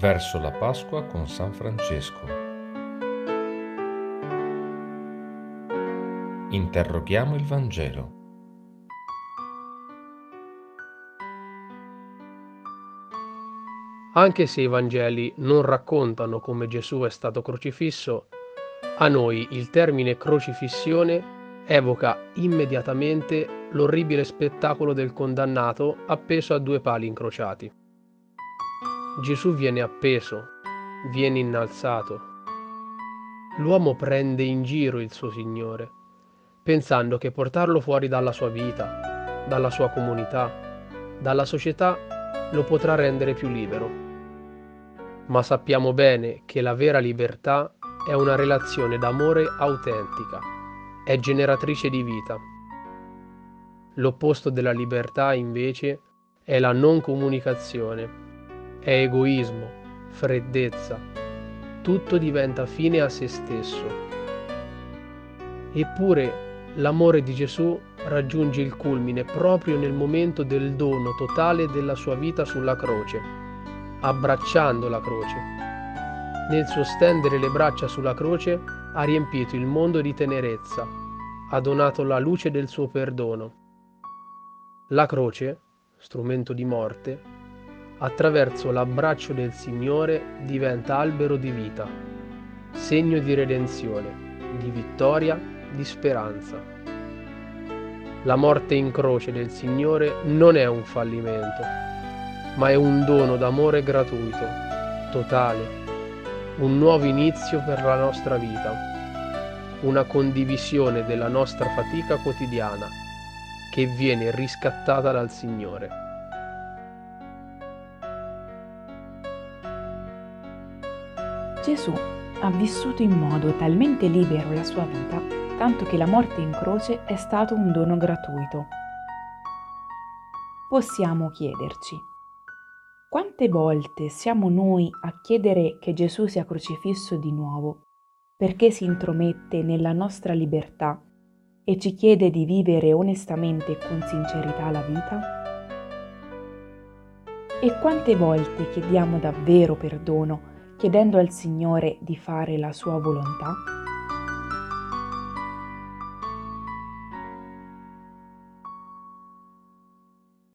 verso la Pasqua con San Francesco. Interroghiamo il Vangelo. Anche se i Vangeli non raccontano come Gesù è stato crocifisso, a noi il termine crocifissione evoca immediatamente l'orribile spettacolo del condannato appeso a due pali incrociati. Gesù viene appeso, viene innalzato. L'uomo prende in giro il suo Signore, pensando che portarlo fuori dalla sua vita, dalla sua comunità, dalla società lo potrà rendere più libero. Ma sappiamo bene che la vera libertà è una relazione d'amore autentica, è generatrice di vita. L'opposto della libertà, invece, è la non comunicazione è egoismo, freddezza, tutto diventa fine a se stesso. Eppure l'amore di Gesù raggiunge il culmine proprio nel momento del dono totale della sua vita sulla croce, abbracciando la croce. Nel suo stendere le braccia sulla croce ha riempito il mondo di tenerezza, ha donato la luce del suo perdono. La croce, strumento di morte, attraverso l'abbraccio del Signore diventa albero di vita, segno di redenzione, di vittoria, di speranza. La morte in croce del Signore non è un fallimento, ma è un dono d'amore gratuito, totale, un nuovo inizio per la nostra vita, una condivisione della nostra fatica quotidiana che viene riscattata dal Signore. Gesù ha vissuto in modo talmente libero la sua vita, tanto che la morte in croce è stato un dono gratuito. Possiamo chiederci, quante volte siamo noi a chiedere che Gesù sia crocifisso di nuovo, perché si intromette nella nostra libertà e ci chiede di vivere onestamente e con sincerità la vita? E quante volte chiediamo davvero perdono chiedendo al Signore di fare la sua volontà?